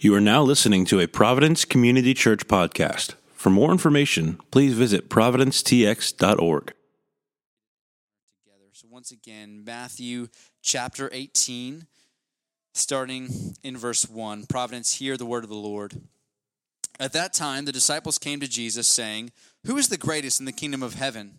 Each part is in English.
You are now listening to a Providence Community Church podcast. For more information, please visit providencetx.org. Together. So, once again, Matthew chapter 18, starting in verse 1. Providence, hear the word of the Lord. At that time, the disciples came to Jesus, saying, Who is the greatest in the kingdom of heaven?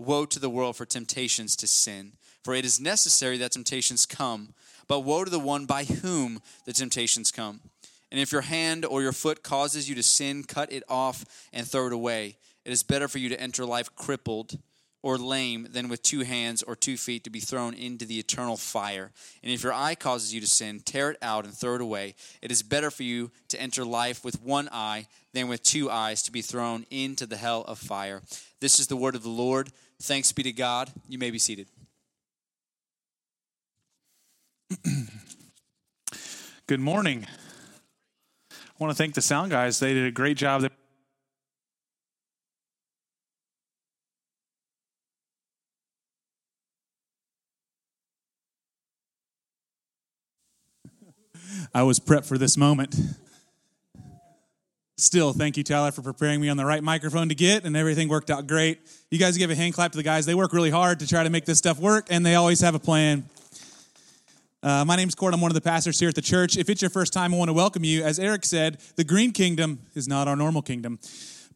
Woe to the world for temptations to sin, for it is necessary that temptations come, but woe to the one by whom the temptations come. And if your hand or your foot causes you to sin, cut it off and throw it away. It is better for you to enter life crippled or lame than with two hands or two feet to be thrown into the eternal fire. And if your eye causes you to sin, tear it out and throw it away. It is better for you to enter life with one eye than with two eyes to be thrown into the hell of fire. This is the word of the Lord. Thanks be to God. You may be seated. Good morning. I want to thank the sound guys. They did a great job. I was prepped for this moment. Still, thank you, Tyler, for preparing me on the right microphone to get, and everything worked out great. You guys give a hand clap to the guys. They work really hard to try to make this stuff work, and they always have a plan. Uh, my name's Kort. I'm one of the pastors here at the church. If it's your first time, I want to welcome you. As Eric said, the Green Kingdom is not our normal kingdom.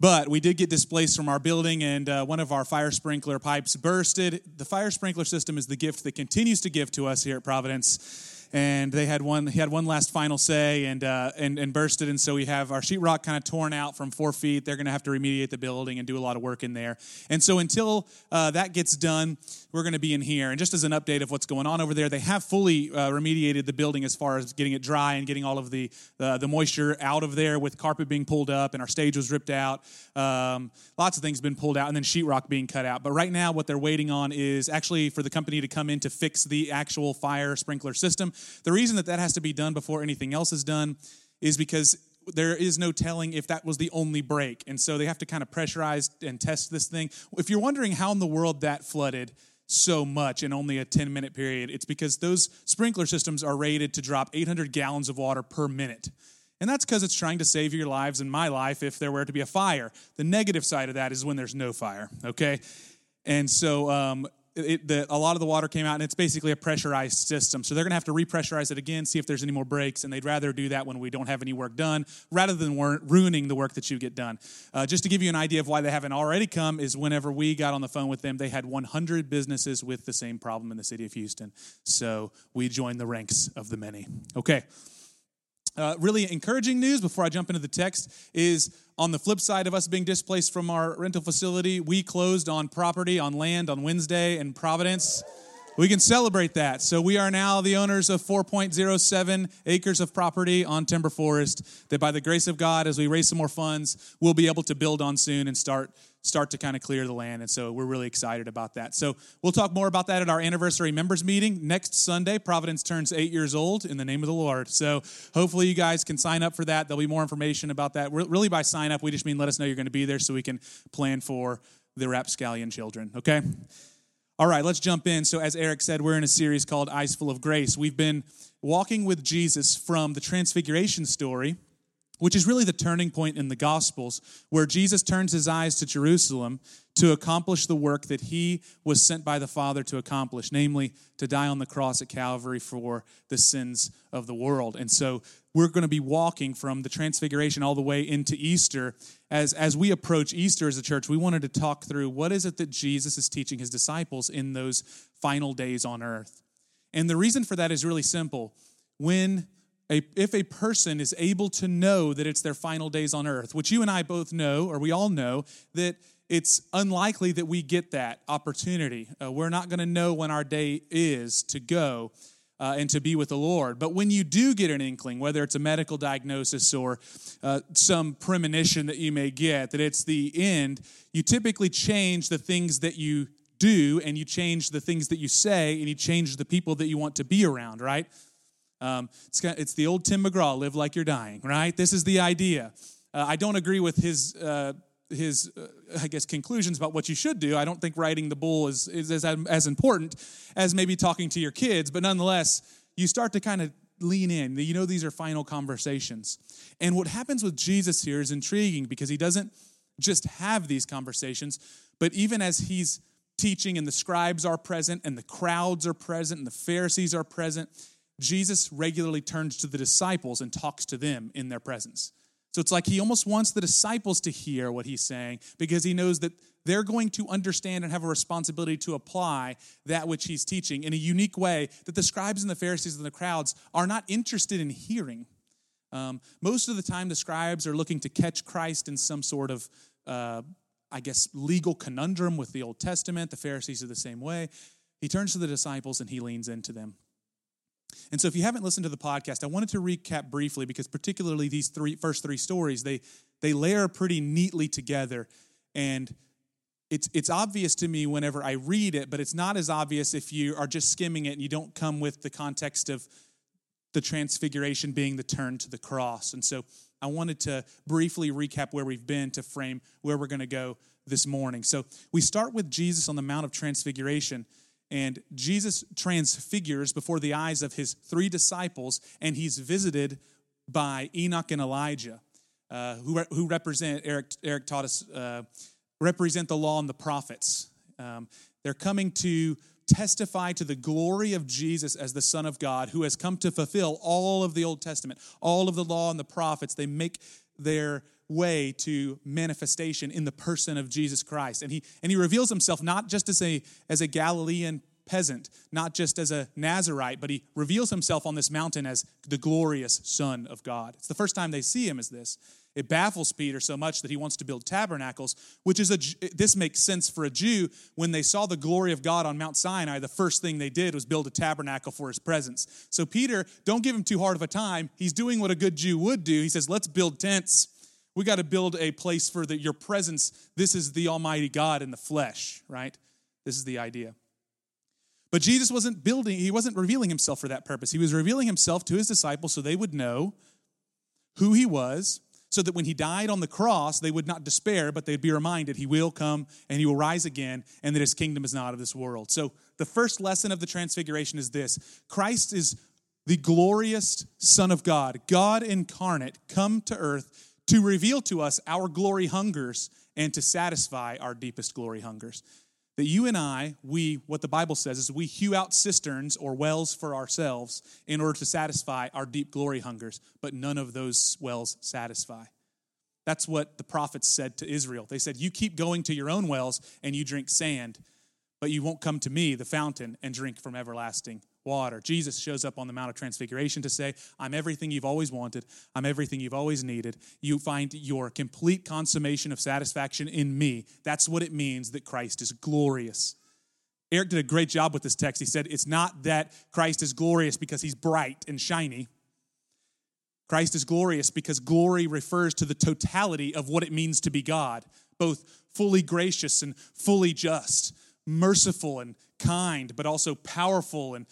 But we did get displaced from our building, and uh, one of our fire sprinkler pipes bursted. The fire sprinkler system is the gift that continues to give to us here at Providence and they had one he had one last final say and uh, and and bursted. And so we have our sheetrock kind of torn out from four feet. They're going to have to remediate the building and do a lot of work in there. And so until uh, that gets done we're going to be in here and just as an update of what's going on over there they have fully uh, remediated the building as far as getting it dry and getting all of the uh, the moisture out of there with carpet being pulled up and our stage was ripped out um, lots of things been pulled out and then sheetrock being cut out but right now what they're waiting on is actually for the company to come in to fix the actual fire sprinkler system the reason that that has to be done before anything else is done is because there is no telling if that was the only break. And so they have to kind of pressurize and test this thing. If you're wondering how in the world that flooded so much in only a 10 minute period, it's because those sprinkler systems are rated to drop 800 gallons of water per minute. And that's because it's trying to save your lives and my life if there were to be a fire. The negative side of that is when there's no fire, okay? And so um, it, the, a lot of the water came out, and it's basically a pressurized system. So they're going to have to repressurize it again, see if there's any more breaks, and they'd rather do that when we don't have any work done rather than ruining the work that you get done. Uh, just to give you an idea of why they haven't already come, is whenever we got on the phone with them, they had 100 businesses with the same problem in the city of Houston. So we joined the ranks of the many. Okay. Uh, really encouraging news before I jump into the text is on the flip side of us being displaced from our rental facility, we closed on property, on land on Wednesday in Providence. We can celebrate that. So we are now the owners of 4.07 acres of property on Timber Forest that by the grace of God, as we raise some more funds, we'll be able to build on soon and start start to kind of clear the land. And so we're really excited about that. So we'll talk more about that at our anniversary members meeting next Sunday. Providence turns eight years old in the name of the Lord. So hopefully you guys can sign up for that. There'll be more information about that. Really, by sign up, we just mean let us know you're going to be there so we can plan for the rapscallion children. Okay? All right, let's jump in. So, as Eric said, we're in a series called Eyes Full of Grace. We've been walking with Jesus from the Transfiguration story which is really the turning point in the Gospels, where Jesus turns his eyes to Jerusalem to accomplish the work that he was sent by the Father to accomplish, namely to die on the cross at Calvary for the sins of the world. And so we're going to be walking from the Transfiguration all the way into Easter. As, as we approach Easter as a church, we wanted to talk through what is it that Jesus is teaching his disciples in those final days on earth. And the reason for that is really simple. When a, if a person is able to know that it's their final days on earth, which you and I both know, or we all know, that it's unlikely that we get that opportunity. Uh, we're not going to know when our day is to go. uh, and to be with the Lord. But when you do get an inkling, whether it's a medical diagnosis or uh, some premonition that you may get, that it's the end, you typically change the things that you do and you change the things that you say and you change the people that you want to be around, right? Um, it's, kind of, it's the old Tim McGraw, live like you're dying, right? This is the idea. Uh, I don't agree with his uh, his uh, I guess conclusions about what you should do. I don't think writing the bull is is as as important as maybe talking to your kids, but nonetheless, you start to kind of lean in. You know these are final conversations. And what happens with Jesus here is intriguing because he doesn't just have these conversations, but even as he's teaching and the scribes are present and the crowds are present and the Pharisees are present, Jesus regularly turns to the disciples and talks to them in their presence. So it's like he almost wants the disciples to hear what he's saying because he knows that they're going to understand and have a responsibility to apply that which he's teaching in a unique way that the scribes and the Pharisees and the crowds are not interested in hearing. Um, most of the time, the scribes are looking to catch Christ in some sort of, uh, I guess, legal conundrum with the Old Testament. The Pharisees are the same way. He turns to the disciples and he leans into them. And so if you haven't listened to the podcast, I wanted to recap briefly because particularly these three first three stories, they they layer pretty neatly together and it's it's obvious to me whenever I read it, but it's not as obvious if you are just skimming it and you don't come with the context of the transfiguration being the turn to the cross. And so I wanted to briefly recap where we've been to frame where we're going to go this morning. So we start with Jesus on the Mount of Transfiguration. And Jesus transfigures before the eyes of his three disciples, and he's visited by Enoch and Elijah, uh, who, who represent, Eric, Eric taught us, uh, represent the law and the prophets. Um, they're coming to testify to the glory of Jesus as the Son of God, who has come to fulfill all of the Old Testament, all of the law and the prophets. They make their way to manifestation in the person of Jesus Christ. And he, and he reveals himself not just as a, as a Galilean peasant, not just as a Nazarite, but he reveals himself on this mountain as the glorious Son of God. It's the first time they see him as this. It baffles Peter so much that he wants to build tabernacles, which is a this makes sense for a Jew when they saw the glory of God on Mount Sinai, the first thing they did was build a tabernacle for his presence. So Peter, don't give him too hard of a time. He's doing what a good Jew would do. He says, "Let's build tents we got to build a place for the, your presence. This is the Almighty God in the flesh, right? This is the idea. But Jesus wasn't building, he wasn't revealing himself for that purpose. He was revealing himself to his disciples so they would know who he was, so that when he died on the cross, they would not despair, but they'd be reminded he will come and he will rise again, and that his kingdom is not of this world. So the first lesson of the transfiguration is this Christ is the glorious Son of God, God incarnate, come to earth to reveal to us our glory hungers and to satisfy our deepest glory hungers. That you and I, we, what the Bible says is we hew out cisterns or wells for ourselves in order to satisfy our deep glory hungers, but none of those wells satisfy. That's what the prophets said to Israel. They said, You keep going to your own wells and you drink sand, but you won't come to me, the fountain, and drink from everlasting water. Jesus shows up on the Mount of Transfiguration to say, I'm everything you've always wanted. I'm everything you've always needed. You find your complete consummation of satisfaction in me. That's what it means that Christ is glorious. Eric did a great job with this text. He said, It's not that Christ is glorious because he's bright and shiny. Christ is glorious because glory refers to the totality of what it means to be God, both fully gracious and fully just, merciful and kind, but also powerful and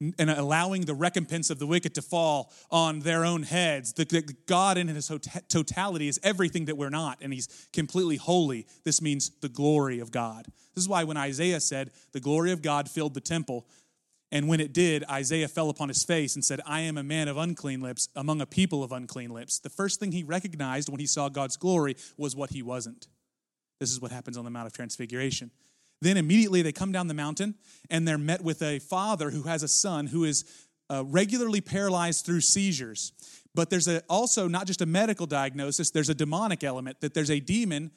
and allowing the recompense of the wicked to fall on their own heads. The, the, God in his totality is everything that we're not, and he's completely holy. This means the glory of God. This is why when Isaiah said, The glory of God filled the temple, and when it did, Isaiah fell upon his face and said, I am a man of unclean lips among a people of unclean lips. The first thing he recognized when he saw God's glory was what he wasn't. This is what happens on the Mount of Transfiguration. Then immediately they come down the mountain and they're met with a father who has a son who is uh, regularly paralyzed through seizures. But there's a, also not just a medical diagnosis, there's a demonic element that there's a demon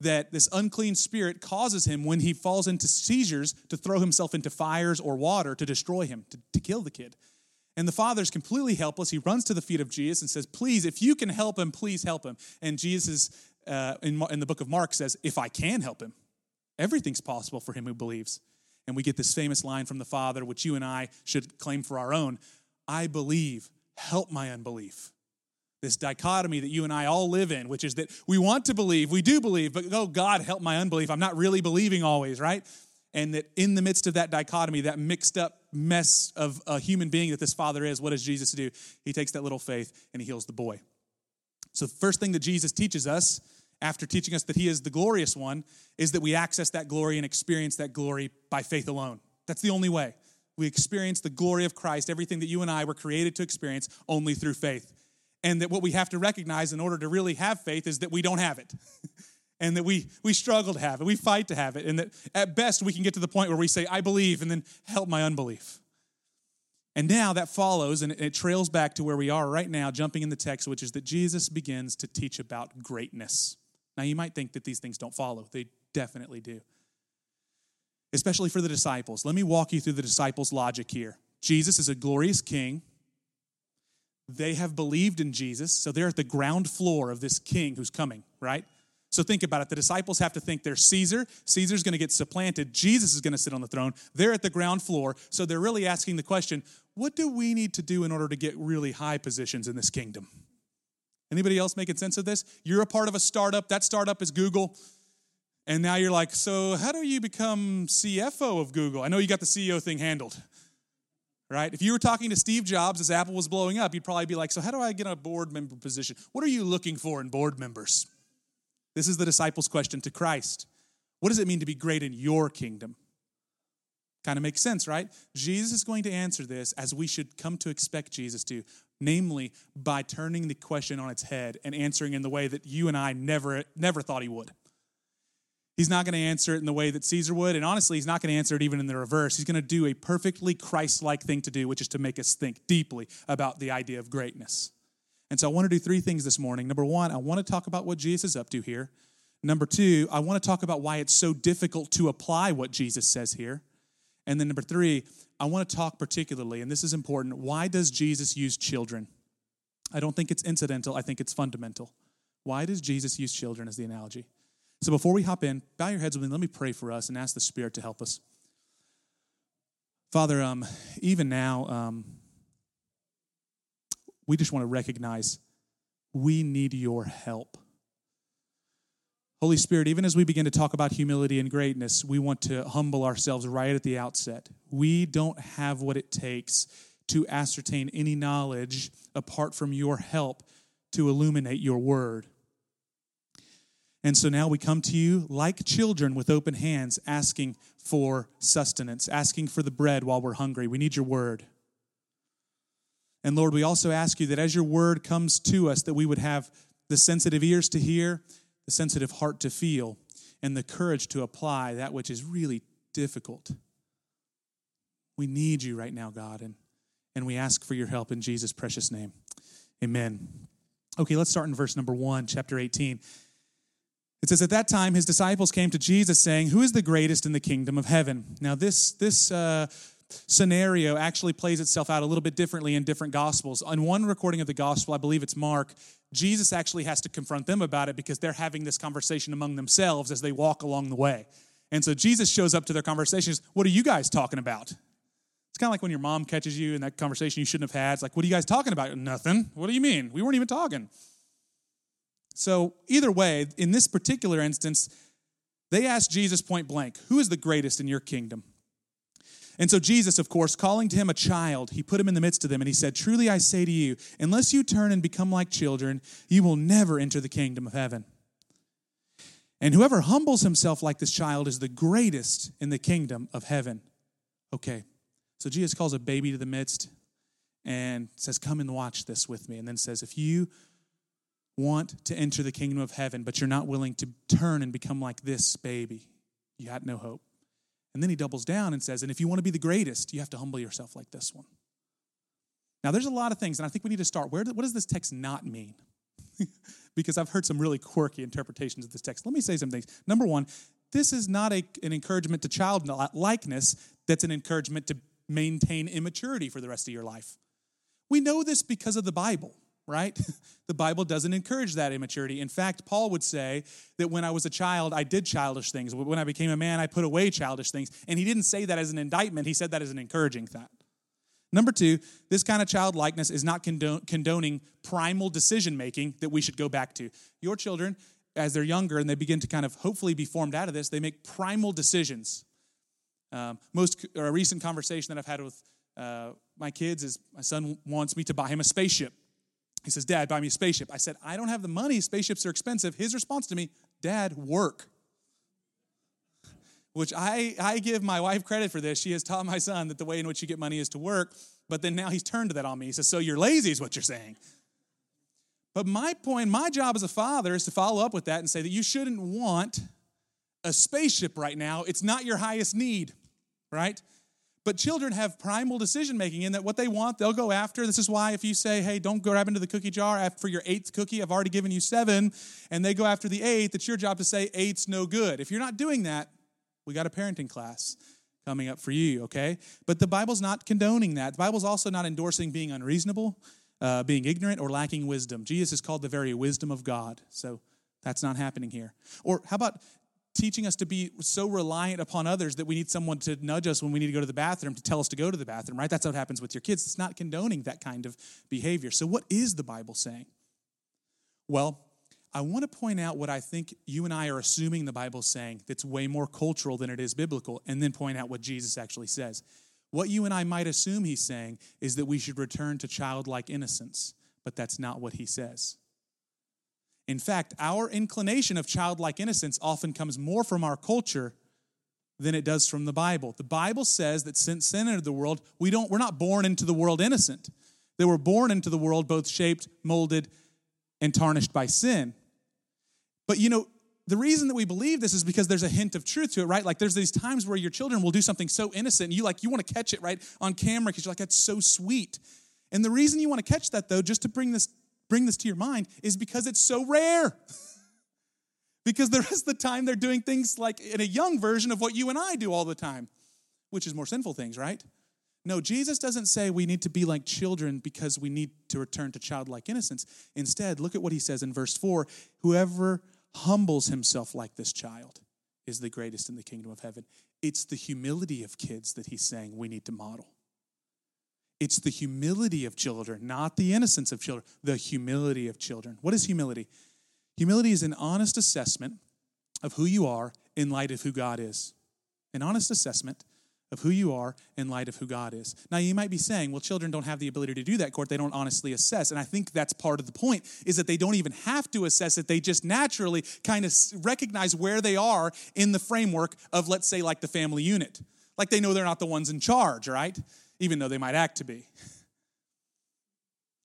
that this unclean spirit causes him when he falls into seizures to throw himself into fires or water to destroy him, to, to kill the kid. And the father's completely helpless. He runs to the feet of Jesus and says, Please, if you can help him, please help him. And Jesus, uh, in, in the book of Mark, says, If I can help him. Everything's possible for him who believes. And we get this famous line from the Father, which you and I should claim for our own I believe, help my unbelief. This dichotomy that you and I all live in, which is that we want to believe, we do believe, but oh, God, help my unbelief. I'm not really believing always, right? And that in the midst of that dichotomy, that mixed up mess of a human being that this father is, what does Jesus do? He takes that little faith and he heals the boy. So, the first thing that Jesus teaches us after teaching us that he is the glorious one is that we access that glory and experience that glory by faith alone. That's the only way. We experience the glory of Christ, everything that you and I were created to experience, only through faith. And that what we have to recognize in order to really have faith is that we don't have it. and that we we struggle to have it, we fight to have it, and that at best we can get to the point where we say, I believe, and then help my unbelief. And now that follows and it trails back to where we are right now, jumping in the text, which is that Jesus begins to teach about greatness. Now, you might think that these things don't follow, they definitely do, especially for the disciples. Let me walk you through the disciples' logic here. Jesus is a glorious king. They have believed in Jesus, so they're at the ground floor of this king who's coming, right? So think about it. The disciples have to think they're Caesar. Caesar's going to get supplanted. Jesus is going to sit on the throne. They're at the ground floor. So they're really asking the question what do we need to do in order to get really high positions in this kingdom? Anybody else making sense of this? You're a part of a startup. That startup is Google. And now you're like, so how do you become CFO of Google? I know you got the CEO thing handled, right? If you were talking to Steve Jobs as Apple was blowing up, you'd probably be like, so how do I get a board member position? What are you looking for in board members? This is the disciples' question to Christ. What does it mean to be great in your kingdom? Kind of makes sense, right? Jesus is going to answer this as we should come to expect Jesus to, namely by turning the question on its head and answering in the way that you and I never never thought he would. He's not going to answer it in the way that Caesar would, and honestly, he's not going to answer it even in the reverse. He's going to do a perfectly Christ-like thing to do, which is to make us think deeply about the idea of greatness. And so I want to do three things this morning. Number one, I want to talk about what Jesus is up to here. Number two, I want to talk about why it's so difficult to apply what Jesus says here. And then number three, I want to talk particularly, and this is important, why does Jesus use children? I don't think it's incidental, I think it's fundamental. Why does Jesus use children as the analogy? So before we hop in, bow your heads with me. Let me pray for us and ask the Spirit to help us. Father, um, even now, um, we just want to recognize we need your help. Holy Spirit, even as we begin to talk about humility and greatness, we want to humble ourselves right at the outset. We don't have what it takes to ascertain any knowledge apart from your help to illuminate your word. And so now we come to you like children with open hands, asking for sustenance, asking for the bread while we're hungry. We need your word. And Lord, we also ask you that as your word comes to us, that we would have the sensitive ears to hear the sensitive heart to feel, and the courage to apply that which is really difficult. We need you right now, God, and, and we ask for your help in Jesus' precious name. Amen. Okay, let's start in verse number one, chapter 18. It says, At that time, his disciples came to Jesus, saying, Who is the greatest in the kingdom of heaven? Now, this, this uh, scenario actually plays itself out a little bit differently in different gospels. On one recording of the gospel, I believe it's Mark, Jesus actually has to confront them about it because they're having this conversation among themselves as they walk along the way. And so Jesus shows up to their conversations. What are you guys talking about? It's kind of like when your mom catches you in that conversation you shouldn't have had. It's like, what are you guys talking about? Nothing. What do you mean? We weren't even talking. So, either way, in this particular instance, they asked Jesus point blank, Who is the greatest in your kingdom? And so, Jesus, of course, calling to him a child, he put him in the midst of them and he said, Truly I say to you, unless you turn and become like children, you will never enter the kingdom of heaven. And whoever humbles himself like this child is the greatest in the kingdom of heaven. Okay, so Jesus calls a baby to the midst and says, Come and watch this with me. And then says, If you want to enter the kingdom of heaven, but you're not willing to turn and become like this baby, you got no hope. And then he doubles down and says, and if you want to be the greatest, you have to humble yourself like this one. Now, there's a lot of things, and I think we need to start. Where, what does this text not mean? because I've heard some really quirky interpretations of this text. Let me say some things. Number one, this is not a, an encouragement to child likeness, that's an encouragement to maintain immaturity for the rest of your life. We know this because of the Bible. Right? The Bible doesn't encourage that immaturity. In fact, Paul would say that when I was a child, I did childish things. When I became a man, I put away childish things. And he didn't say that as an indictment, he said that as an encouraging thought. Number two, this kind of childlikeness is not condoning primal decision making that we should go back to. Your children, as they're younger and they begin to kind of hopefully be formed out of this, they make primal decisions. Um, most or a recent conversation that I've had with uh, my kids is my son wants me to buy him a spaceship. He says, Dad, buy me a spaceship. I said, I don't have the money. Spaceships are expensive. His response to me, Dad, work. Which I, I give my wife credit for this. She has taught my son that the way in which you get money is to work. But then now he's turned to that on me. He says, So you're lazy, is what you're saying. But my point, my job as a father is to follow up with that and say that you shouldn't want a spaceship right now. It's not your highest need, right? But children have primal decision making in that what they want, they'll go after. This is why if you say, hey, don't grab into the cookie jar for your eighth cookie, I've already given you seven, and they go after the eighth, it's your job to say, eight's no good. If you're not doing that, we got a parenting class coming up for you, okay? But the Bible's not condoning that. The Bible's also not endorsing being unreasonable, uh, being ignorant, or lacking wisdom. Jesus is called the very wisdom of God. So that's not happening here. Or how about teaching us to be so reliant upon others that we need someone to nudge us when we need to go to the bathroom to tell us to go to the bathroom, right? That's what happens with your kids. It's not condoning that kind of behavior. So, what is the Bible saying? Well, I want to point out what I think you and I are assuming the Bible's saying that's way more cultural than it is biblical, and then point out what Jesus actually says. What you and I might assume he's saying is that we should return to childlike innocence, but that's not what he says. In fact, our inclination of childlike innocence often comes more from our culture than it does from the Bible. The Bible says that since sin entered the world, we don't, we're not born into the world innocent. They were born into the world both shaped, molded, and tarnished by sin. But you know, the reason that we believe this is because there's a hint of truth to it, right? Like there's these times where your children will do something so innocent, and you like you want to catch it right on camera because you're like, that's so sweet. And the reason you want to catch that, though, just to bring this bring this to your mind is because it's so rare. because the rest of the time they're doing things like in a young version of what you and I do all the time, which is more sinful things, right? No, Jesus doesn't say we need to be like children because we need to return to childlike innocence. Instead, look at what he says in verse 4 Whoever humbles himself like this child is the greatest in the kingdom of heaven. It's the humility of kids that he's saying we need to model. It's the humility of children, not the innocence of children, the humility of children. What is humility? Humility is an honest assessment of who you are in light of who God is. An honest assessment of who you are in light of who God is. Now you might be saying, well children don't have the ability to do that, Kort. They don't honestly assess. And I think that's part of the point is that they don't even have to assess it. They just naturally kind of recognize where they are in the framework of let's say like the family unit. Like they know they're not the ones in charge, right? Even though they might act to be.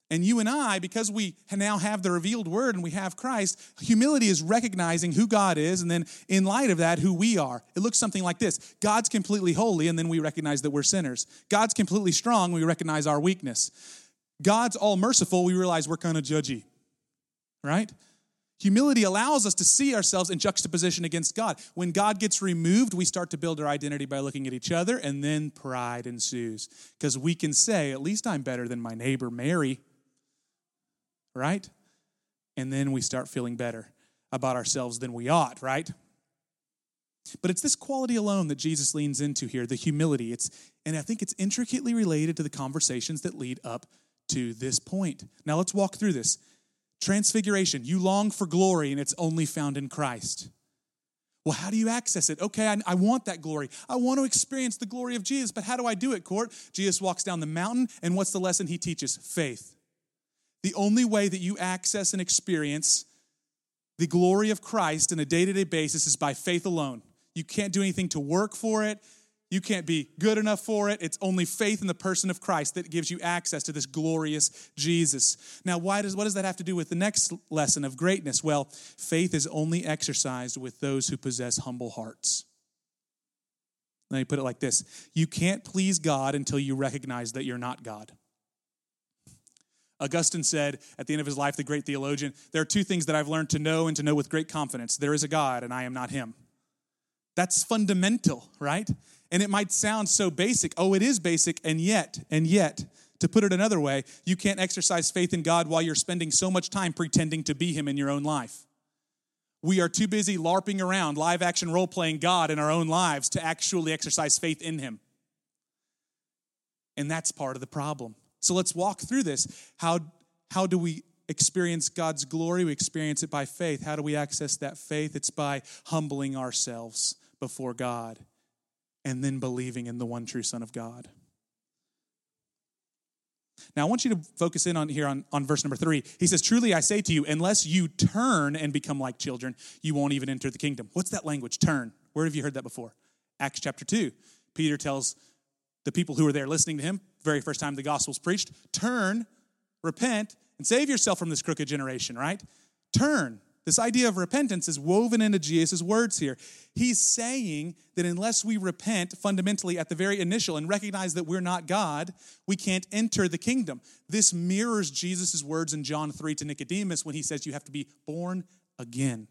And you and I, because we now have the revealed word and we have Christ, humility is recognizing who God is, and then in light of that, who we are. It looks something like this God's completely holy, and then we recognize that we're sinners. God's completely strong, we recognize our weakness. God's all merciful, we realize we're kind of judgy, right? Humility allows us to see ourselves in juxtaposition against God. When God gets removed, we start to build our identity by looking at each other, and then pride ensues. Because we can say, at least I'm better than my neighbor Mary, right? And then we start feeling better about ourselves than we ought, right? But it's this quality alone that Jesus leans into here, the humility. It's and I think it's intricately related to the conversations that lead up to this point. Now let's walk through this. Transfiguration, you long for glory and it's only found in Christ. Well, how do you access it? Okay, I, I, want that glory. I want to experience the glory of Jesus, but how do I do it, Kort? Jesus walks down the mountain, and what's the lesson he teaches? Faith. The only way that you access and experience the glory of Christ on a day to day basis is by faith alone. You can't do anything to work for it. You can't be good enough for it. It's only faith in the person of Christ that gives you access to this glorious Jesus. Now, why does what does that have to do with the next lesson of greatness? Well, faith is only exercised with those who possess humble hearts. Let me put it like this You can't please God until you recognize that you're not God. Augustine said at the end of his life, the great theologian, there are two things that I've learned to know and to know with great confidence there is a God, and I am not him. That's fundamental, right? And it might sound so basic. Oh, it is basic, and yet, and yet, To put it another way, you can't exercise faith in God while you're spending so much time pretending to be Him in your own life. We are too busy LARPing around, live action role playing God in our own lives to actually exercise faith in Him. And that's part of the problem. So let's walk through this. How, how do we experience God's glory? We experience it by faith. How do we access that faith? It's by humbling ourselves before God and then believing in the one true Son of God. Now, I want you to focus in on here on, on verse number three. He says, Truly I say to you, unless you turn and become like children, you won't even enter the kingdom. What's that language? Turn. Where have you heard that before? Acts chapter 2. Peter tells the people who were there listening to him, very first time the gospel's preached, turn, repent, and save yourself from this crooked generation, right? Turn. This idea of repentance is woven into Jesus' words here. He's saying that unless we repent fundamentally at the very initial and recognize that we're not God, we can't enter the kingdom. This mirrors Jesus' words in John 3 to Nicodemus when he says you have to be born again.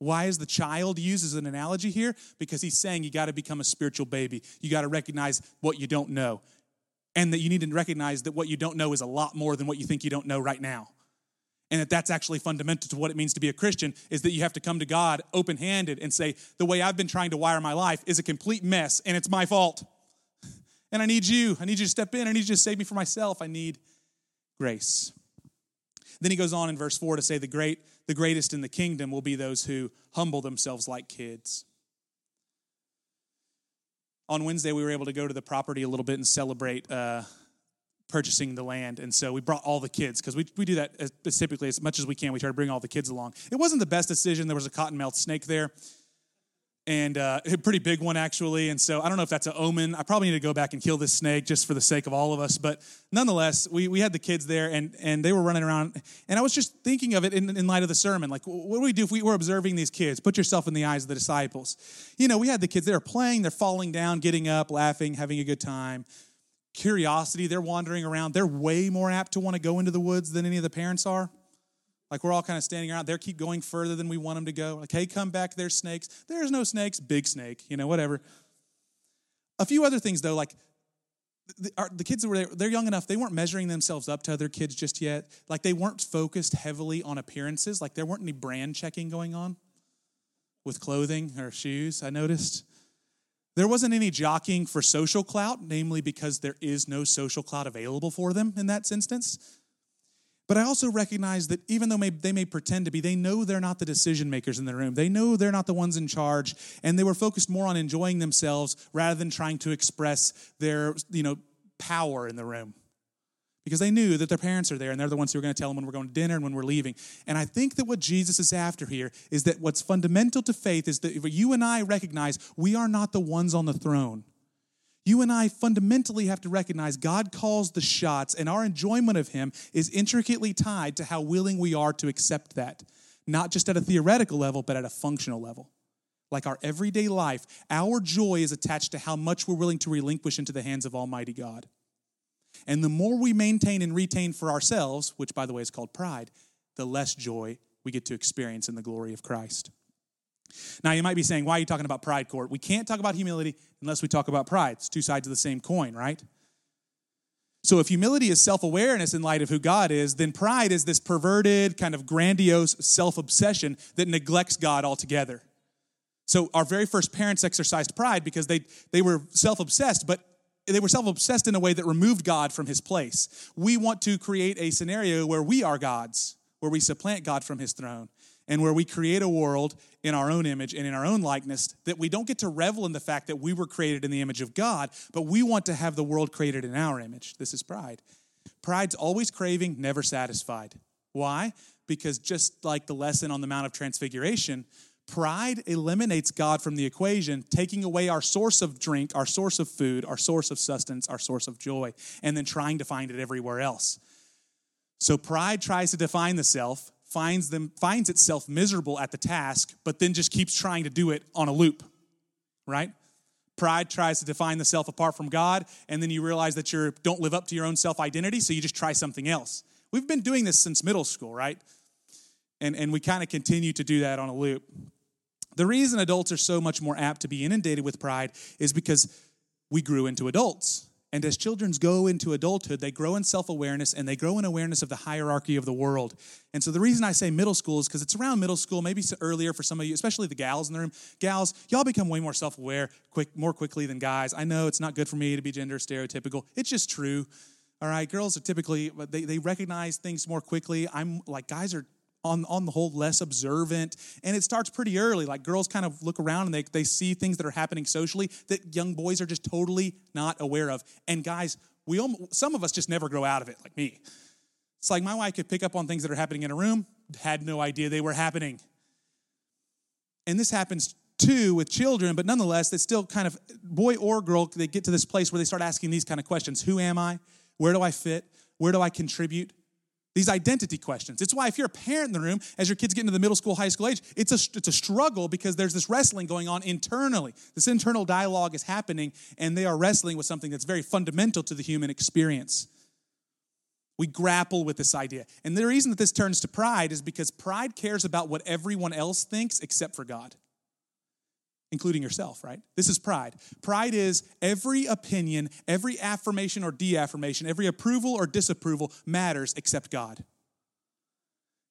Why is the child used as an analogy here? Because he's saying you got to become a spiritual baby. You got to recognize what you don't know. And that you need to recognize that what you don't know is a lot more than what you think you don't know right now and that that's actually fundamental to what it means to be a Christian is that you have to come to God open handed and say, the way I've been trying to wire my life is a complete mess and it's my fault. And I need you. I need you to step in. I need you to save me for myself. I need grace. Then he goes on in verse 4 to say, the, great, the greatest in the kingdom will be those who humble themselves like kids. On Wednesday, we were able to go to the property a little bit and celebrate uh, purchasing the land. And so we brought all the kids because we, we do that as, typically as much as we can. We try to bring all the kids along. It wasn't the best decision. There was a cottonmouth snake there and uh, a pretty big one actually. And so I don't know if that's an omen. I probably need to go back and kill this snake just for the sake of all of us. But nonetheless, we, we had the kids there and, and they were running around. And I was just thinking of it in, in light of the sermon. Like, what do we do if we were observing these kids? Put yourself in the eyes of the disciples. You know, we had the kids, they were playing, they're falling down, getting up, laughing, having a good time curiosity, they're wandering around. They're way more apt to want to go into the woods than any of the parents are. Like we're all kind of standing around. They keep going further than we want them to go. Like, hey, come back. There's snakes. There's no snakes. Big snake. You know, whatever. A few other things though, like the, our, the kids were there, they're young enough. They weren't measuring themselves up to other kids just yet. Like they weren't focused heavily on appearances. Like there weren't any brand checking going on with clothing or shoes. I noticed. There wasn't any jockeying for social clout, namely because there is no social clout available for them in that instance. But I also recognize that even though may, they may pretend to be, they know they're not the decision makers in the room. They know they're not the ones in charge, and they were focused more on enjoying themselves rather than trying to express their, you know, power in the room because they knew that their parents are there and they're the ones who are going to tell them when we're going to dinner and when we're leaving. And I think that what Jesus is after here is that what's fundamental to faith is that you and I recognize we are not the ones on the throne. You and I fundamentally have to recognize God calls the shots, and our enjoyment of Him is intricately tied to how willing we are to accept that, not just at a theoretical level, but at a functional level. Like our everyday life, our joy is attached to how much we're willing to relinquish into the hands of Almighty God. And the more we maintain and retain for ourselves, which by the way is called pride, the less joy we get to experience in the glory of Christ. Now, you might be saying, why are you talking about pride, Kort? We can't talk about humility unless we talk about pride. It's two sides of the same coin, right? So, if humility is self awareness in light of who God is, then pride is this perverted, kind of grandiose self obsession that neglects God altogether. So, our very first parents exercised pride because they, they were self obsessed, but they were self obsessed in a way that removed God from his place. We want to create a scenario where we are gods, where we supplant God from his throne, and where we create a world in our own image and in our own likeness that we don't get to revel in the fact that we were created in the image of God, but we want to have the world created in our image. This is pride. Pride's always craving, never satisfied. Why? Because just like the lesson on the Mount of Transfiguration, Pride eliminates God from the equation, taking away our source of drink, our source of food, our source of sustenance, our source of joy, and then trying to find it everywhere else. So pride tries to define the self, finds them finds itself miserable at the task, but then just keeps trying to do it on a loop. Right? Pride tries to define the self apart from God, and then you realize that you don't live up to your own self identity, so you just try something else. We've been doing this since middle school, right? And, and we kind of continue to do that on a loop. The reason adults are so much more apt to be inundated with pride is because we grew into adults. And as children go into adulthood, they grow in self awareness and they grow in awareness of the hierarchy of the world. And so the reason I say middle school is because it's around middle school, maybe earlier for some of you, especially the gals in the room. Gals, y'all become way more self aware quick, more quickly than guys. I know it's not good for me to be gender stereotypical, it's just true. All right, girls are typically, they, they recognize things more quickly. I'm like, guys are on, on the whole less observant. And it starts pretty early. Like girls kind of look around and they, they see things that are happening socially that young boys are just totally not aware of. And guys we almost, some of us just never grow out of it like me. It's like my wife could pick up on things that are happening in a room had no idea they were happening. And this happens too with children but nonetheless it's still kind of boy or girl they get to this place where they start asking these kind of questions. Who am i? Where do i fit? Where do i contribute these identity questions. It's why if you're a parent in the room, as your kids get into the middle school, high school age, it's a, it's a struggle because there's this wrestling going on internally. This internal dialogue is happening, and they are wrestling with something that's very fundamental to the human experience. We grapple with this idea. And the reason that this turns to pride is because pride cares about what everyone else thinks except for God including yourself, right? This is pride. Pride is every opinion, every affirmation or deaffirmation, every approval or disapproval matters except God.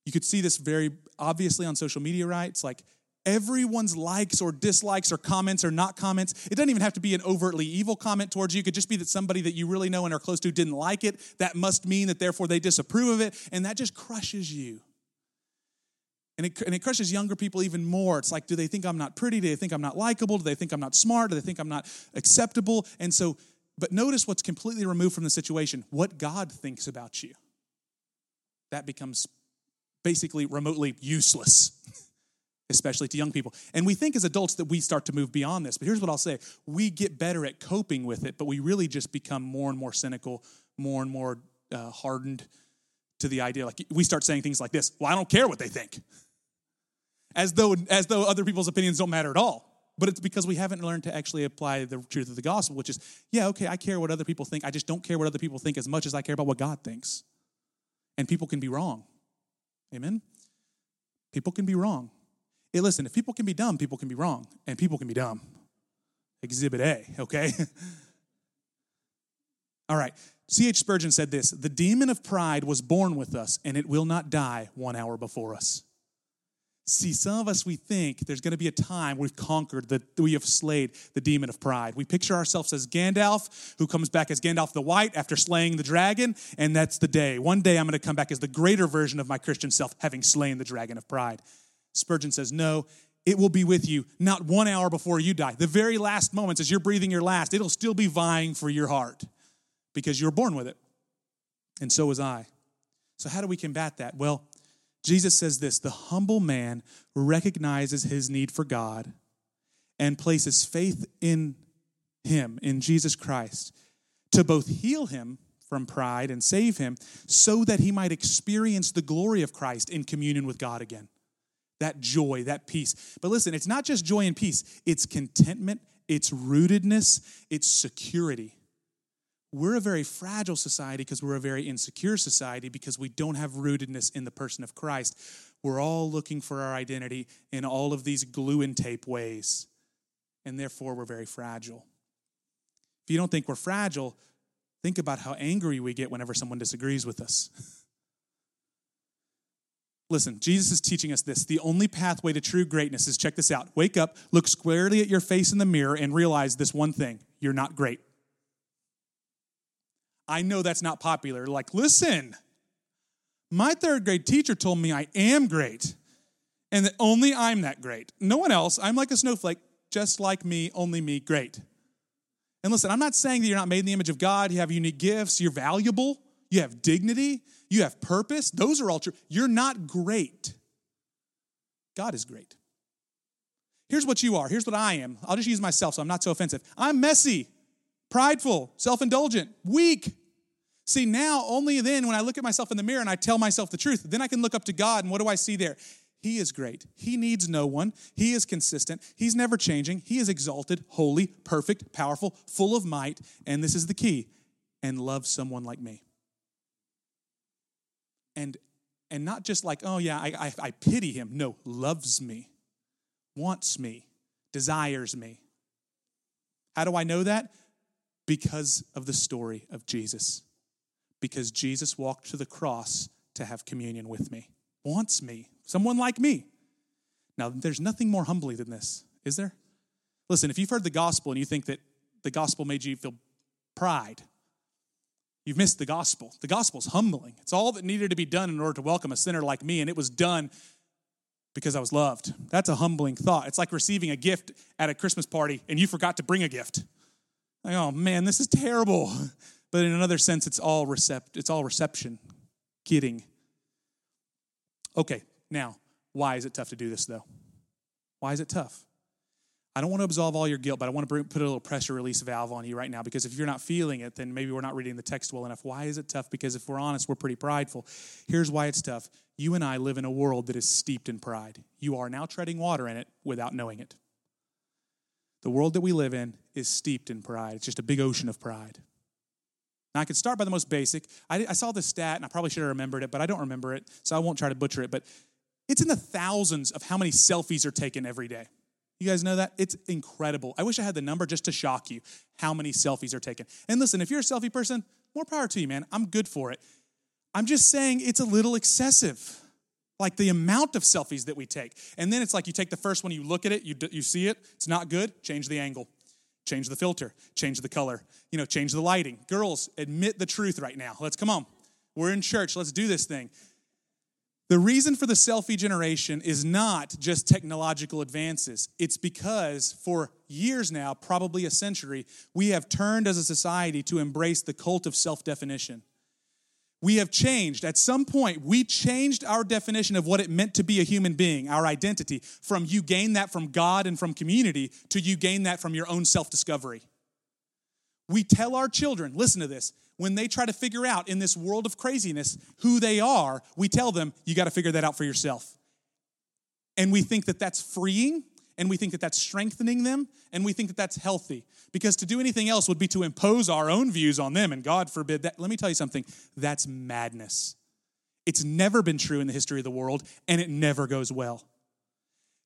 You could see this very obviously on social media, right? It's like everyone's likes or dislikes or comments or not comments. It doesn't even have to be an overtly evil comment towards you. It could just be that somebody that you really know and are close to didn't like it. That must mean that therefore they disapprove of it, and that just crushes you. And it, and it crushes younger people even more. It's like, do they think I'm not pretty? Do they think I'm not likable? Do they think I'm not smart? Do they think I'm not acceptable? And so, but notice what's completely removed from the situation what God thinks about you. That becomes basically remotely useless, especially to young people. And we think as adults that we start to move beyond this. But here's what I'll say we get better at coping with it, but we really just become more and more cynical, more and more uh, hardened to the idea. Like we start saying things like this Well, I don't care what they think as though, as though other people's opinions don't matter at all. But it's because we haven't learned to actually apply the truth of the gospel, which is, yeah, okay, I care what other people think. I just don't care what other people think as much as I care about what God thinks. And people can be wrong. Amen? People can be wrong. Hey, listen, if people can be dumb, people can be wrong. And people can be dumb. Exhibit A, okay? All right. C.H. Spurgeon said this The demon of pride was born with us, and it will not die one hour before us. See, some of us, we think there's going to be a time we've conquered, that we have slayed the demon of pride. We picture ourselves as Gandalf, who comes back as Gandalf the White after slaying the dragon, and that's the day. One day I'm going to come back as the greater version of my Christian self, having slain the dragon of pride. Spurgeon says, No, it will be with you not one hour before you die. The very last moments, as you're breathing your last, it'll still be vying for your heart because you're born with it. And so was I. So, how do we combat that? Well, Jesus says this the humble man recognizes his need for God and places faith in him, in Jesus Christ, to both heal him from pride and save him so that he might experience the glory of Christ in communion with God again. That joy, that peace. But listen, it's not just joy and peace, it's contentment, it's rootedness, it's security we're a very fragile society because we're a very insecure society because we don't have rootedness in the person of Christ. We're all looking for our identity in all of these glue and tape ways, and therefore we're very fragile. If you don't think we're fragile, think about how angry we get whenever someone disagrees with us. Listen, Jesus is teaching us this. The only pathway to true greatness is check this out. Wake up, look squarely at your face in the mirror, and realize this one thing you're not great. I know that's not popular. Like, listen, my third grade teacher told me I am great and that only I'm that great. No one else. I'm like a snowflake, just like me, only me, great. And listen, I'm not saying that you're not made in the image of God, you have unique gifts, you're valuable, you have dignity, you have purpose. Those are all true. You're not great. God is great. Here's what you are. Here's what I am. I'll just use myself so I'm not so offensive. I'm messy, prideful, self indulgent, weak, See, now only then, when I look at myself in the mirror and I tell myself the truth, then I can look up to God and what do I see there? He is great. He needs no one. He is consistent. He's never changing. He is exalted, holy, perfect, powerful, full of might. And this is the key and loves someone like me. And and not just like, oh yeah, I, I, I pity him. No, loves me, wants me, desires me. How do I know that? Because of the story of Jesus. Because Jesus walked to the cross to have communion with me, wants me, someone like me. Now, there's nothing more humbly than this, is there? Listen, if you've heard the gospel and you think that the gospel made you feel pride, you've missed the gospel. The gospel's humbling. It's all that needed to be done in order to welcome a sinner like me, and it was done because I was loved. That's a humbling thought. It's like receiving a gift at a Christmas party and you forgot to bring a gift. Like, oh man, this is terrible. But in another sense, it's all recept it's all reception, getting. Okay, now, why is it tough to do this though? Why is it tough? I don't want to absolve all your guilt, but I want to bring, put a little pressure release valve on you right now because if you're not feeling it, then maybe we're not reading the text well enough. Why is it tough? Because if we're honest, we're pretty prideful. Here's why it's tough. You and I live in a world that is steeped in pride. You are now treading water in it without knowing it. The world that we live in is steeped in pride. It's just a big ocean of pride. Now, I could start by the most basic. I, I saw this stat, and I probably should have remembered it, but I don't remember it, so I won't try to butcher it. But it's in the thousands of how many selfies are taken every day. You guys know that? It's incredible. I wish I had the number just to shock you how many selfies are taken. And listen, if you're a selfie person, more power to you, man. I'm good for it. I'm just saying it's a little excessive. Like the amount of selfies that we take. And then it's like you take the first one, you look at it, you, you see it, it's not good, change the angle, change the filter, change the color, you know, change the lighting. Girls, admit the truth right now. Let's come on. We're in church, let's do this thing. The reason for the selfie generation is not just technological advances. It's because for years now, probably a century, we have turned as a society to embrace the cult of self definition. We have changed. At some point, we changed our definition of what it meant to be a human being, our identity, from you gain that from God and from community to you gain that from your own self discovery. We tell our children, listen to this, when they try to figure out in this world of craziness who they are, we tell them, you got to figure that out for yourself. And we think that that's freeing, and we think that that's strengthening them, and we think that that's healthy. Because to do anything else would be to impose our own views on them, and God forbid that. Let me tell you something that's madness. It's never been true in the history of the world, and it never goes well.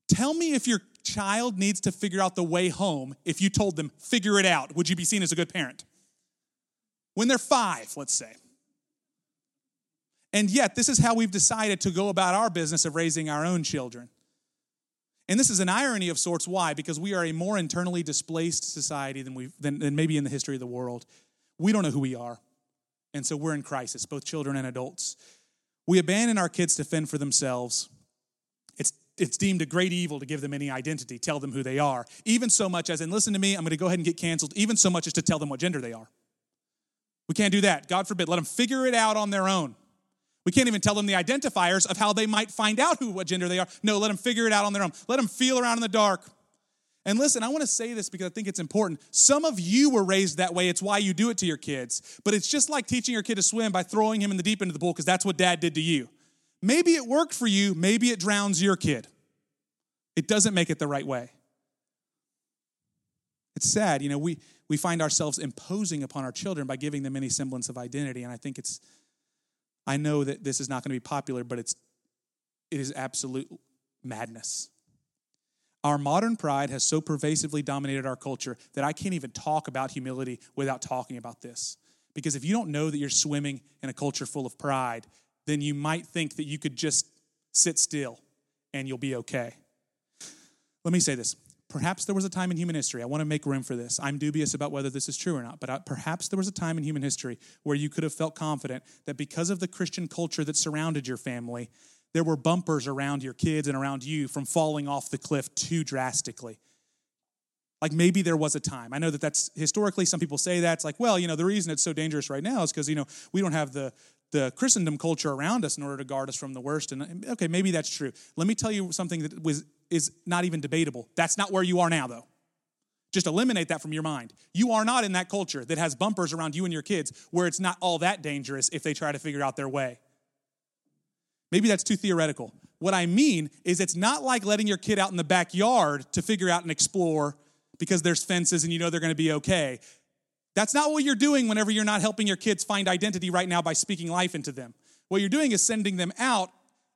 Tell me if your child needs to figure out the way home if you told them, figure it out. Would you be seen as a good parent? when they're five, let's say. And yet, this is how we've decided to go about our business of raising our own children. And this is an irony of sorts. Why? Because we are a more internally displaced society than, we than, than maybe in the history of the world. We don't know who we are. And so we're in crisis, both children and adults. We abandon our kids to fend for themselves. It's, it's deemed a great evil to give them any identity, tell them who they are. Even so much as, and listen to me, I'm going to go ahead and get canceled, even so much as to tell them what gender they are. We can't do that. God forbid. Let them figure it out on their own. We can't even tell them the identifiers of how they might find out who what gender they are. No, let them figure it out on their own. Let them feel around in the dark. And listen, I want to say this because I think it's important. Some of you were raised that way. It's why you do it to your kids. But it's just like teaching your kid to swim by throwing him in the deep end of the pool because that's what dad did to you. Maybe it worked for you, maybe it drowns your kid. It doesn't make it the right way. It's sad, you know, we we find ourselves imposing upon our children by giving them any semblance of identity. And I think it's, I know that this is not going to be popular, but it's, it is absolute madness. Our modern pride has so pervasively dominated our culture that I can't even talk about humility without talking about this. Because if you don't know that you're swimming in a culture full of pride, then you might think that you could just sit still and you'll be okay. Let me say this Perhaps there was a time in human history, I want to make room for this. I'm dubious about whether this is true or not, but uh, perhaps there was a time in human history where you could have felt confident that because of the Christian culture that surrounded your family, there were bumpers around your kids and around you from falling off the cliff too drastically. Like maybe there was a time. I know that that's historically some people say that. It's like, well, you know, the reason it's so dangerous right now is because, you know, we don't have the the Christendom culture around us in order to guard us from the worst. And okay, maybe that's true. Let me tell you something that was is not even debatable. That's not where you are now, though. Just eliminate that from your mind. You are not in that culture that has bumpers around you and your kids where it's not all that dangerous if they try to figure out their way. Maybe that's too theoretical. What I mean is, it's not like letting your kid out in the backyard to figure out and explore because there's fences and you know they're going to be okay. That's not what you're doing whenever you're not helping your kids find identity right now by speaking life into them. What you're doing is sending them out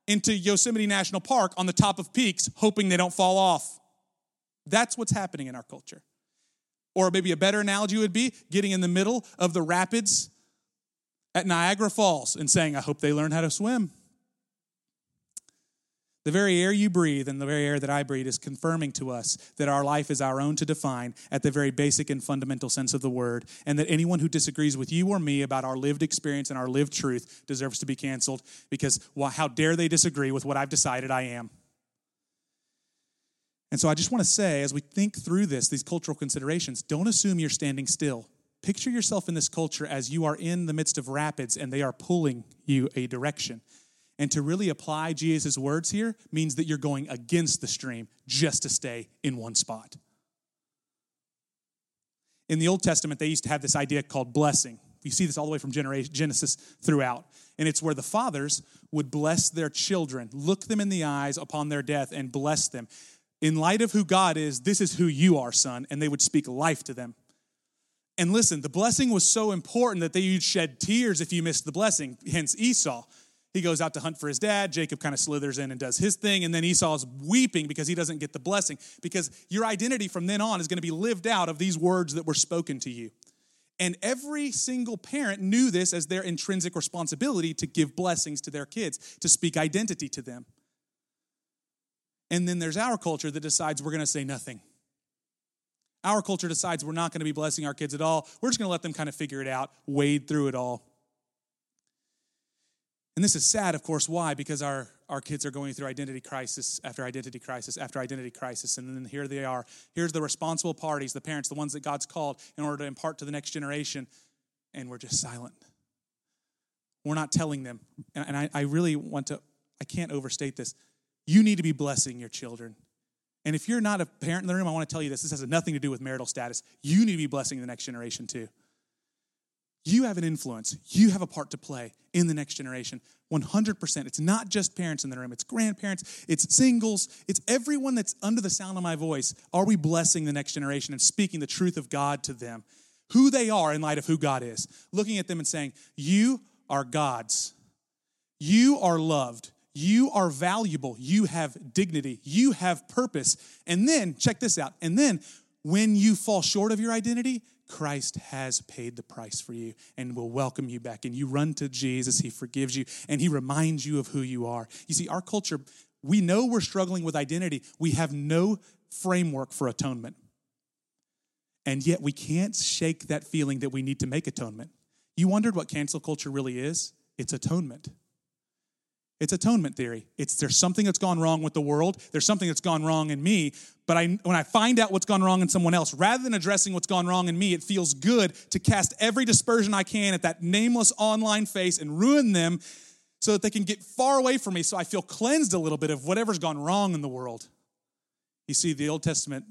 into Yosemite National Park on the top of peaks, hoping they don't fall off. That's what's happening in our culture. Or maybe a better analogy would be getting in the middle of the rapids at Niagara Falls and saying, I hope they learn how to swim. The very air you breathe and the very air that I breathe is confirming to us that our life is our own to define at the very basic and fundamental sense of the word, and that anyone who disagrees with you or me about our lived experience and our lived truth deserves to be canceled because well, how dare they disagree with what I've decided I am? And so I just want to say, as we think through this, these cultural considerations, don't assume you're standing still. Picture yourself in this culture as you are in the midst of rapids and they are pulling you a direction. And to really apply Jesus' words here means that you're going against the stream just to stay in one spot. In the Old Testament, they used to have this idea called blessing. You see this all the way from Genesis throughout. And it's where the fathers would bless their children, look them in the eyes upon their death, and bless them. In light of who God is, this is who you are, son. And they would speak life to them. And listen, the blessing was so important that they would shed tears if you missed the blessing, hence Esau. He goes out to hunt for his dad. Jacob kind of slithers in and does his thing. And then Esau's weeping because he doesn't get the blessing. Because your identity from then on is going to be lived out of these words that were spoken to you. And every single parent knew this as their intrinsic responsibility to give blessings to their kids, to speak identity to them. And then there's our culture that decides we're going to say nothing. Our culture decides we're not going to be blessing our kids at all. We're just going to let them kind of figure it out, wade through it all. And this is sad, of course. Why? Because our, our kids are going through identity crisis after identity crisis after identity crisis. And then here they are. Here's the responsible parties, the parents, the ones that God's called in order to impart to the next generation. And we're just silent. We're not telling them. And, and I, I really want to, I can't overstate this. You need to be blessing your children. And if you're not a parent in the room, I want to tell you this. This has nothing to do with marital status. You need to be blessing the next generation too. You have an influence. You have a part to play in the next generation. 100%. It's not just parents in the room, it's grandparents, it's singles, it's everyone that's under the sound of my voice. Are we blessing the next generation and speaking the truth of God to them? Who they are in light of who God is. Looking at them and saying, You are God's. You are loved. You are valuable. You have dignity. You have purpose. And then, check this out. And then, when you fall short of your identity, Christ has paid the price for you and will welcome you back. And you run to Jesus, He forgives you, and He reminds you of who you are. You see, our culture, we know we're struggling with identity. We have no framework for atonement. And yet, we can't shake that feeling that we need to make atonement. You wondered what cancel culture really is? It's atonement. It's atonement theory. It's there's something that's gone wrong with the world. There's something that's gone wrong in me. But I, when I find out what's gone wrong in someone else, rather than addressing what's gone wrong in me, it feels good to cast every dispersion I can at that nameless online face and ruin them so that they can get far away from me so I feel cleansed a little bit of whatever's gone wrong in the world. You see, the Old Testament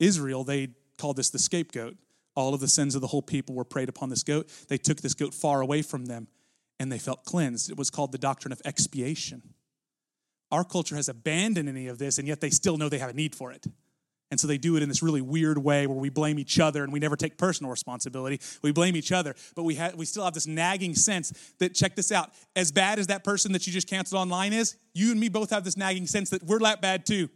Israel, they called this the scapegoat. All of the sins of the whole people were preyed upon this goat. They took this goat far away from them and they felt cleansed. It was called the doctrine of expiation. Our culture has abandoned any of this, and yet they still know they have a need for it. And so they do it in this really weird way where we blame each other and we never take personal responsibility. We blame each other, but we, ha- we still have this nagging sense that, check this out, as bad as that person that you just canceled online is, you and me both have this nagging sense that we're that bad too.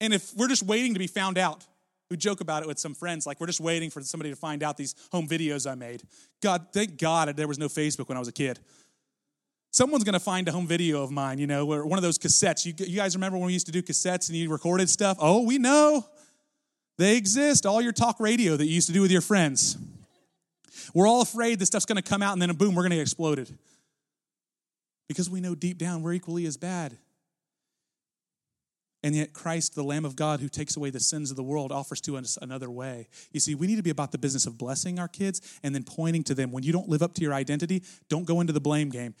And if we're just waiting to be found out, we joke about it with some friends, like we're just waiting for somebody to find out these home videos I made. God, thank God there was no Facebook when I was a kid. Someone's gonna find a home video of mine, you know, or one of those cassettes. You, you guys remember when we used to do cassettes and you recorded stuff? Oh, we know. They exist. All your talk radio that you used to do with your friends. We're all afraid this stuff's gonna come out and then boom, we're gonna get exploded. Because we know deep down we're equally as bad. And yet, Christ, the Lamb of God who takes away the sins of the world, offers to us another way. You see, we need to be about the business of blessing our kids and then pointing to them. When you don't live up to your identity, don't go into the blame game.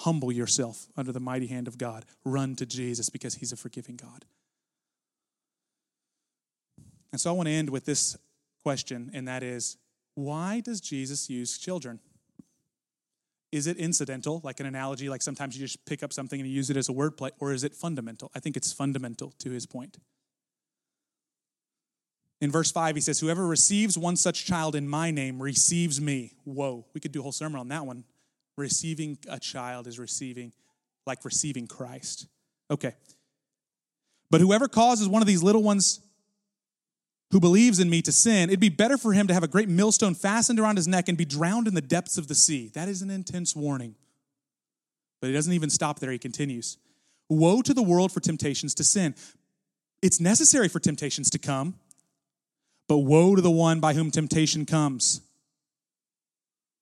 Humble yourself under the mighty hand of God. Run to Jesus because he's a forgiving God. And so I want to end with this question, and that is why does Jesus use children? Is it incidental, like an analogy, like sometimes you just pick up something and you use it as a word play, or is it fundamental? I think it's fundamental to his point. In verse 5, he says, Whoever receives one such child in my name receives me. Whoa, we could do a whole sermon on that one. Receiving a child is receiving, like receiving Christ. Okay. But whoever causes one of these little ones who believes in me to sin, it'd be better for him to have a great millstone fastened around his neck and be drowned in the depths of the sea. That is an intense warning. But he doesn't even stop there, he continues. Woe to the world for temptations to sin. It's necessary for temptations to come, but woe to the one by whom temptation comes.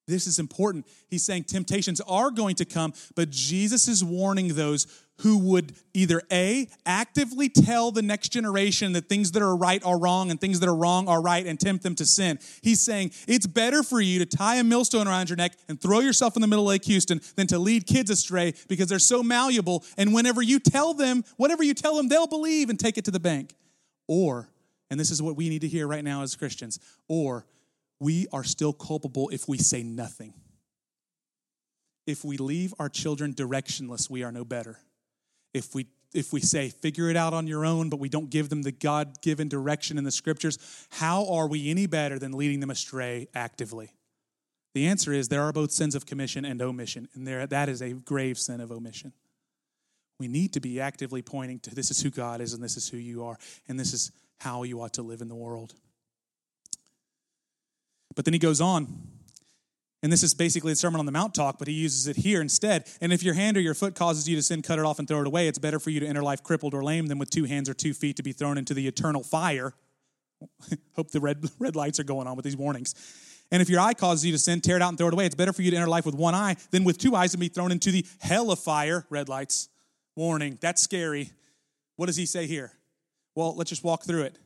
This is important. He's saying temptations are going to come, but Jesus is warning those who would either A, actively tell the next generation that things that are right are wrong and things that are wrong are right and tempt them to sin. He's saying it's better for you to tie a millstone around your neck and throw yourself in the middle of Lake Houston than to lead kids astray because they're so malleable. And whenever you tell them, whatever you tell them, they'll believe and take it to the bank. Or, and this is what we need to hear right now as Christians, or we are still culpable if we say nothing. If we leave our children directionless, we are no better. If we if we say figure it out on your own but we don't give them the god-given direction in the scriptures how are we any better than leading them astray actively? The answer is there are both sins of commission and omission and there that is a grave sin of omission. We need to be actively pointing to this is who god is and this is who you are and this is how you ought to live in the world. But then he goes on. And this is basically the Sermon on the Mount talk, but he uses it here instead. And if your hand or your foot causes you to sin, cut it off and throw it away. It's better for you to enter life crippled or lame than with two hands or two feet to be thrown into the eternal fire. Hope the red, red lights are going on with these warnings. And if your eye causes you to sin, tear it out and throw it away. It's better for you to enter life with one eye than with two eyes and be thrown into the hell of fire. Red lights. Warning. That's scary. What does he say here? Well, let's just walk through it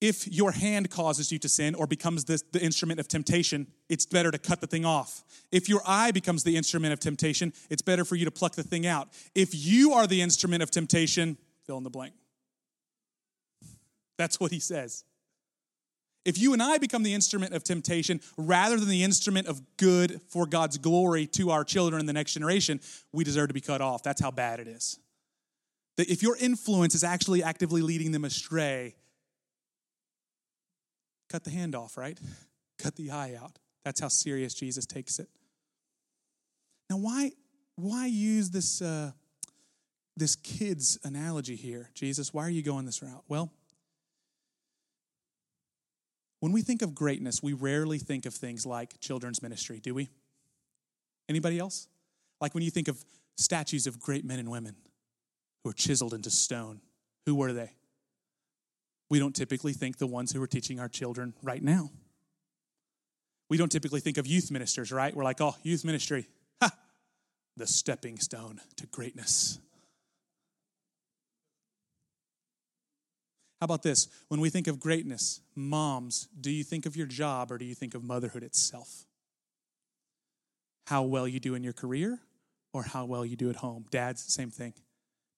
if your hand causes you to sin or becomes the, the instrument of temptation, it's better to cut the thing off. If your eye becomes the instrument of temptation, it's better for you to pluck the thing out. If you are the instrument of temptation, fill in the blank. That's what he says. If you and I become the instrument of temptation rather than the instrument of good for God's glory to our children and the next generation, we deserve to be cut off. That's how bad it is. That if your influence is actually actively leading them astray, cut the hand off, right? Cut the eye out. That's how serious Jesus takes it. Now, why, why use this, uh, this kid's analogy here? Jesus, why are you going this route? Well, when we think of greatness, we rarely think of things like children's ministry, do we? Anybody else? Like when you think of statues of great men and women who are chiseled into stone, who were they? We don't typically think the ones who are teaching our children right now. We don't typically think of youth ministers, right? We're like, oh, youth ministry, ha, the stepping stone to greatness. How about this? When we think of greatness, moms, do you think of your job or do you think of motherhood itself? How well you do in your career or how well you do at home? Dads, same thing.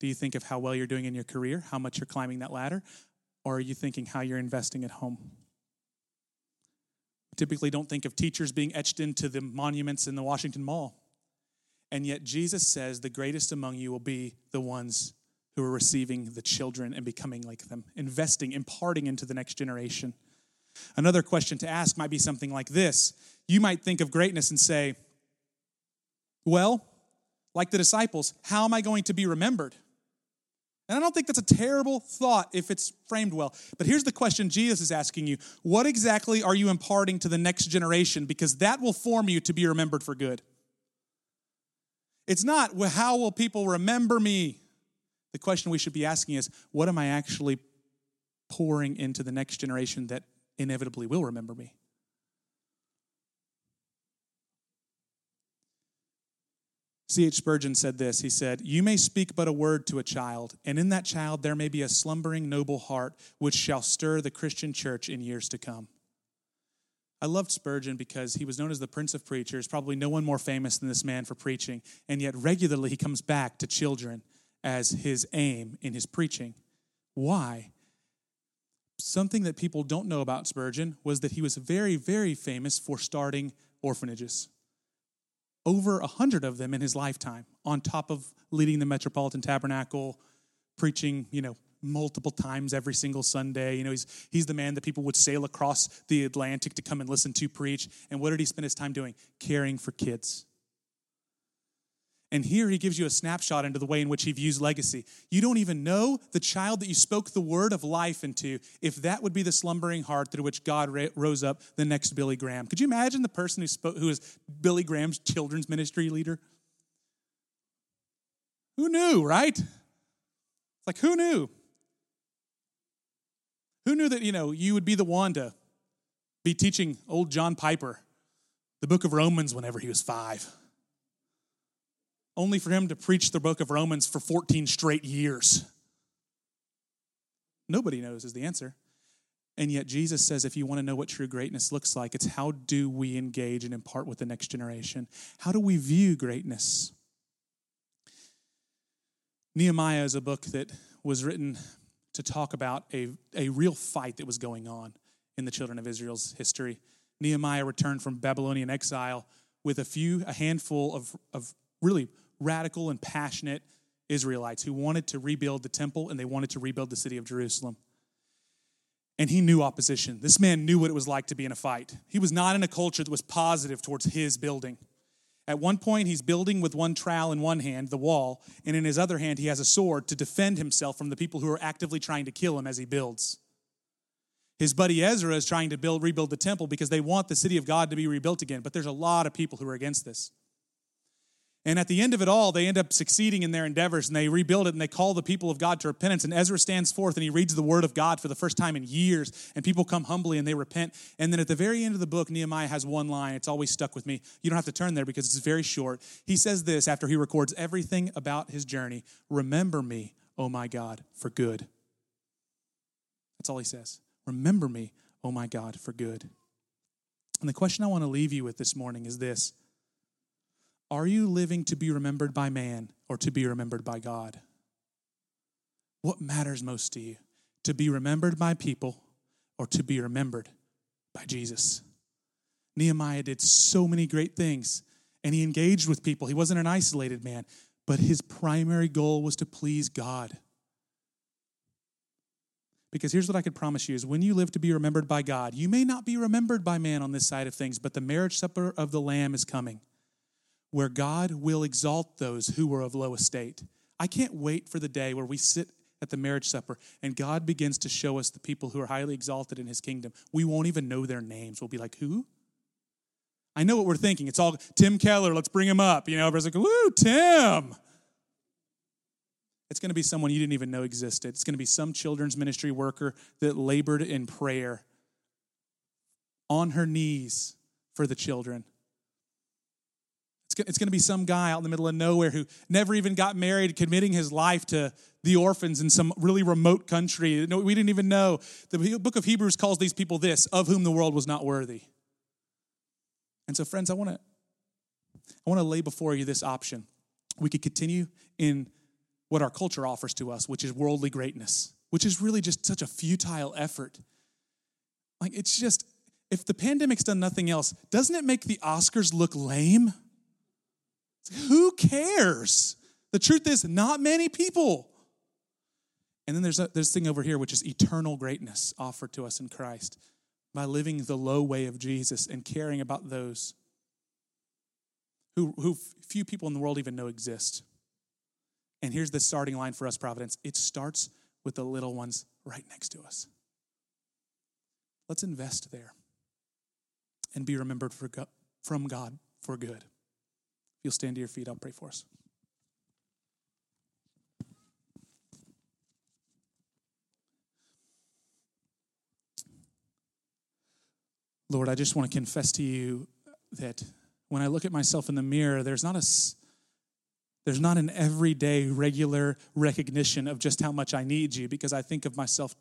Do you think of how well you're doing in your career, how much you're climbing that ladder, or are you thinking how you're investing at home? Typically, don't think of teachers being etched into the monuments in the Washington Mall. And yet, Jesus says the greatest among you will be the ones who are receiving the children and becoming like them, investing, imparting into the next generation. Another question to ask might be something like this You might think of greatness and say, Well, like the disciples, how am I going to be remembered? And I don't think that's a terrible thought if it's framed well. But here's the question Jesus is asking you What exactly are you imparting to the next generation? Because that will form you to be remembered for good. It's not, well, how will people remember me? The question we should be asking is, what am I actually pouring into the next generation that inevitably will remember me? C.H. Spurgeon said this He said, You may speak but a word to a child, and in that child there may be a slumbering, noble heart which shall stir the Christian church in years to come. I loved Spurgeon because he was known as the Prince of Preachers, probably no one more famous than this man for preaching, and yet regularly he comes back to children as his aim in his preaching. Why? Something that people don't know about Spurgeon was that he was very, very famous for starting orphanages over a hundred of them in his lifetime, on top of leading the Metropolitan Tabernacle, preaching, you know, multiple times every single Sunday. You know, he's he's the man that people would sail across the Atlantic to come and listen to preach. And what did he spend his time doing? Caring for kids. And here he gives you a snapshot into the way in which he views legacy. You don't even know the child that you spoke the word of life into, if that would be the slumbering heart through which God rose up the next Billy Graham. Could you imagine the person who, spoke, who was Billy Graham's children's ministry leader? Who knew, right? It's like, who knew? Who knew that, you know, you would be the one to be teaching old John Piper the book of Romans whenever he was five? Only for him to preach the book of Romans for 14 straight years? Nobody knows, is the answer. And yet, Jesus says if you want to know what true greatness looks like, it's how do we engage and impart with the next generation? How do we view greatness? Nehemiah is a book that was written to talk about a, a real fight that was going on in the children of Israel's history. Nehemiah returned from Babylonian exile with a few, a handful of, of really radical and passionate Israelites who wanted to rebuild the temple and they wanted to rebuild the city of Jerusalem. And he knew opposition. This man knew what it was like to be in a fight. He was not in a culture that was positive towards his building. At one point, he's building with one trowel in one hand, the wall, and in his other hand, he has a sword to defend himself from the people who are actively trying to kill him as he builds. His buddy Ezra is trying to build, rebuild the temple because they want the city of God to be rebuilt again, but there's a lot of people who are against this. And at the end of it all, they end up succeeding in their endeavors and they rebuild it and they call the people of God to repentance. And Ezra stands forth and he reads the word of God for the first time in years. And people come humbly and they repent. And then at the very end of the book, Nehemiah has one line. It's always stuck with me. You don't have to turn there because it's very short. He says this after he records everything about his journey Remember me, oh my God, for good. That's all he says. Remember me, oh my God, for good. And the question I want to leave you with this morning is this are you living to be remembered by man or to be remembered by God? What matters most to you? To be remembered by people or to be remembered by Jesus? Nehemiah did so many great things and he engaged with people. He wasn't an isolated man, but his primary goal was to please God. Because here's what I could promise you is when you live to be remembered by God, you may not be remembered by man on this side of things, but the marriage supper of the Lamb is coming where God will exalt those who were of low estate. I can't wait for the day where we sit at the marriage supper and God begins to show us the people who are highly exalted in his kingdom. We won't even know their names. We'll be like, who? I know what we're thinking. It's all Tim Keller, let's bring him up. You know, everybody's like, woo, Tim. It's going to be someone you didn't even know existed. It's going to be some children's ministry worker that labored in prayer on her knees for the children. It's going to be some guy out in the middle of nowhere who never even got married, committing his life to the orphans in some really remote country. We didn't even know. The book of Hebrews calls these people this, of whom the world was not worthy. And so, friends, I want to I want to lay before you this option. We could continue in what our culture offers to us, which is worldly greatness, which is really just such a futile effort. Like, it's just, if the pandemic's done nothing else, doesn't it make the Oscars look lame? Who cares? The truth is, not many people. And then there's a, this thing over here, which is eternal greatness offered to us in Christ by living the low way of Jesus and caring about those who, who few people in the world even know exist. And here's the starting line for us, Providence it starts with the little ones right next to us. Let's invest there and be remembered for, from God for good. If you'll stand to your feet, I'll pray for us. Lord, I just want to confess to you that when I look at myself in the mirror, there's not a there's not an everyday regular recognition of just how much I need you because I think of myself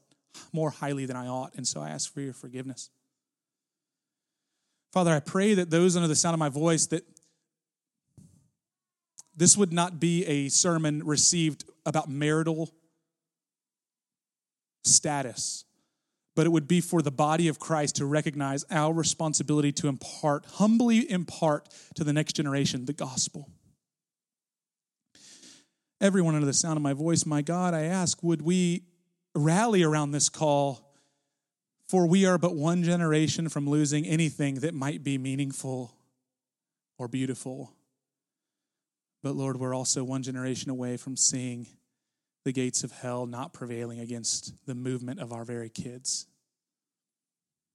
more highly than I ought and so I ask for your forgiveness. Father, I pray that those under the sound of my voice that this would not be a sermon received about marital status, but it would be for the body of Christ to recognize our responsibility to impart, humbly impart to the next generation the gospel. Everyone under the sound of my voice, my God, I ask, would we rally around this call? For we are but one generation from losing anything that might be meaningful or beautiful But Lord, we're also one generation away from seeing the gates of hell not prevailing against the movement of our very kids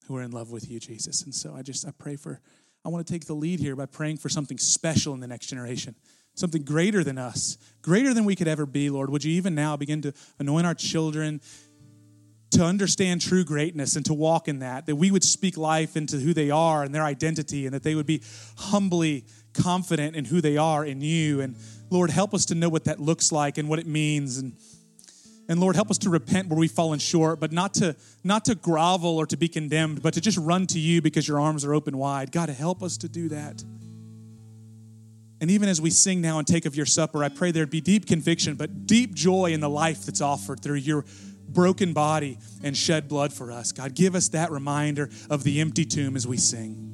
who are in love with you, Jesus. And so I just I pray for I want to take the lead here by praying for something special in the next generation, something greater than us, greater than we could ever be, Lord. Would you even now begin to anoint our children to understand true greatness and to walk in that, that we would speak life into who they are and their identity, and that they would be humbly confident in who they are in you. And Lord, help us to know what that looks like and what it means. And and Lord, help us to repent where we've fallen short, but not to not to grovel or to be condemned, but to just run to you because your arms are open wide. God, help us to do that. And even as we sing now and take of your supper, I pray there'd be deep conviction, but deep joy in the life that's offered through your broken body and shed blood for us. God, give us that reminder of the empty tomb as we sing.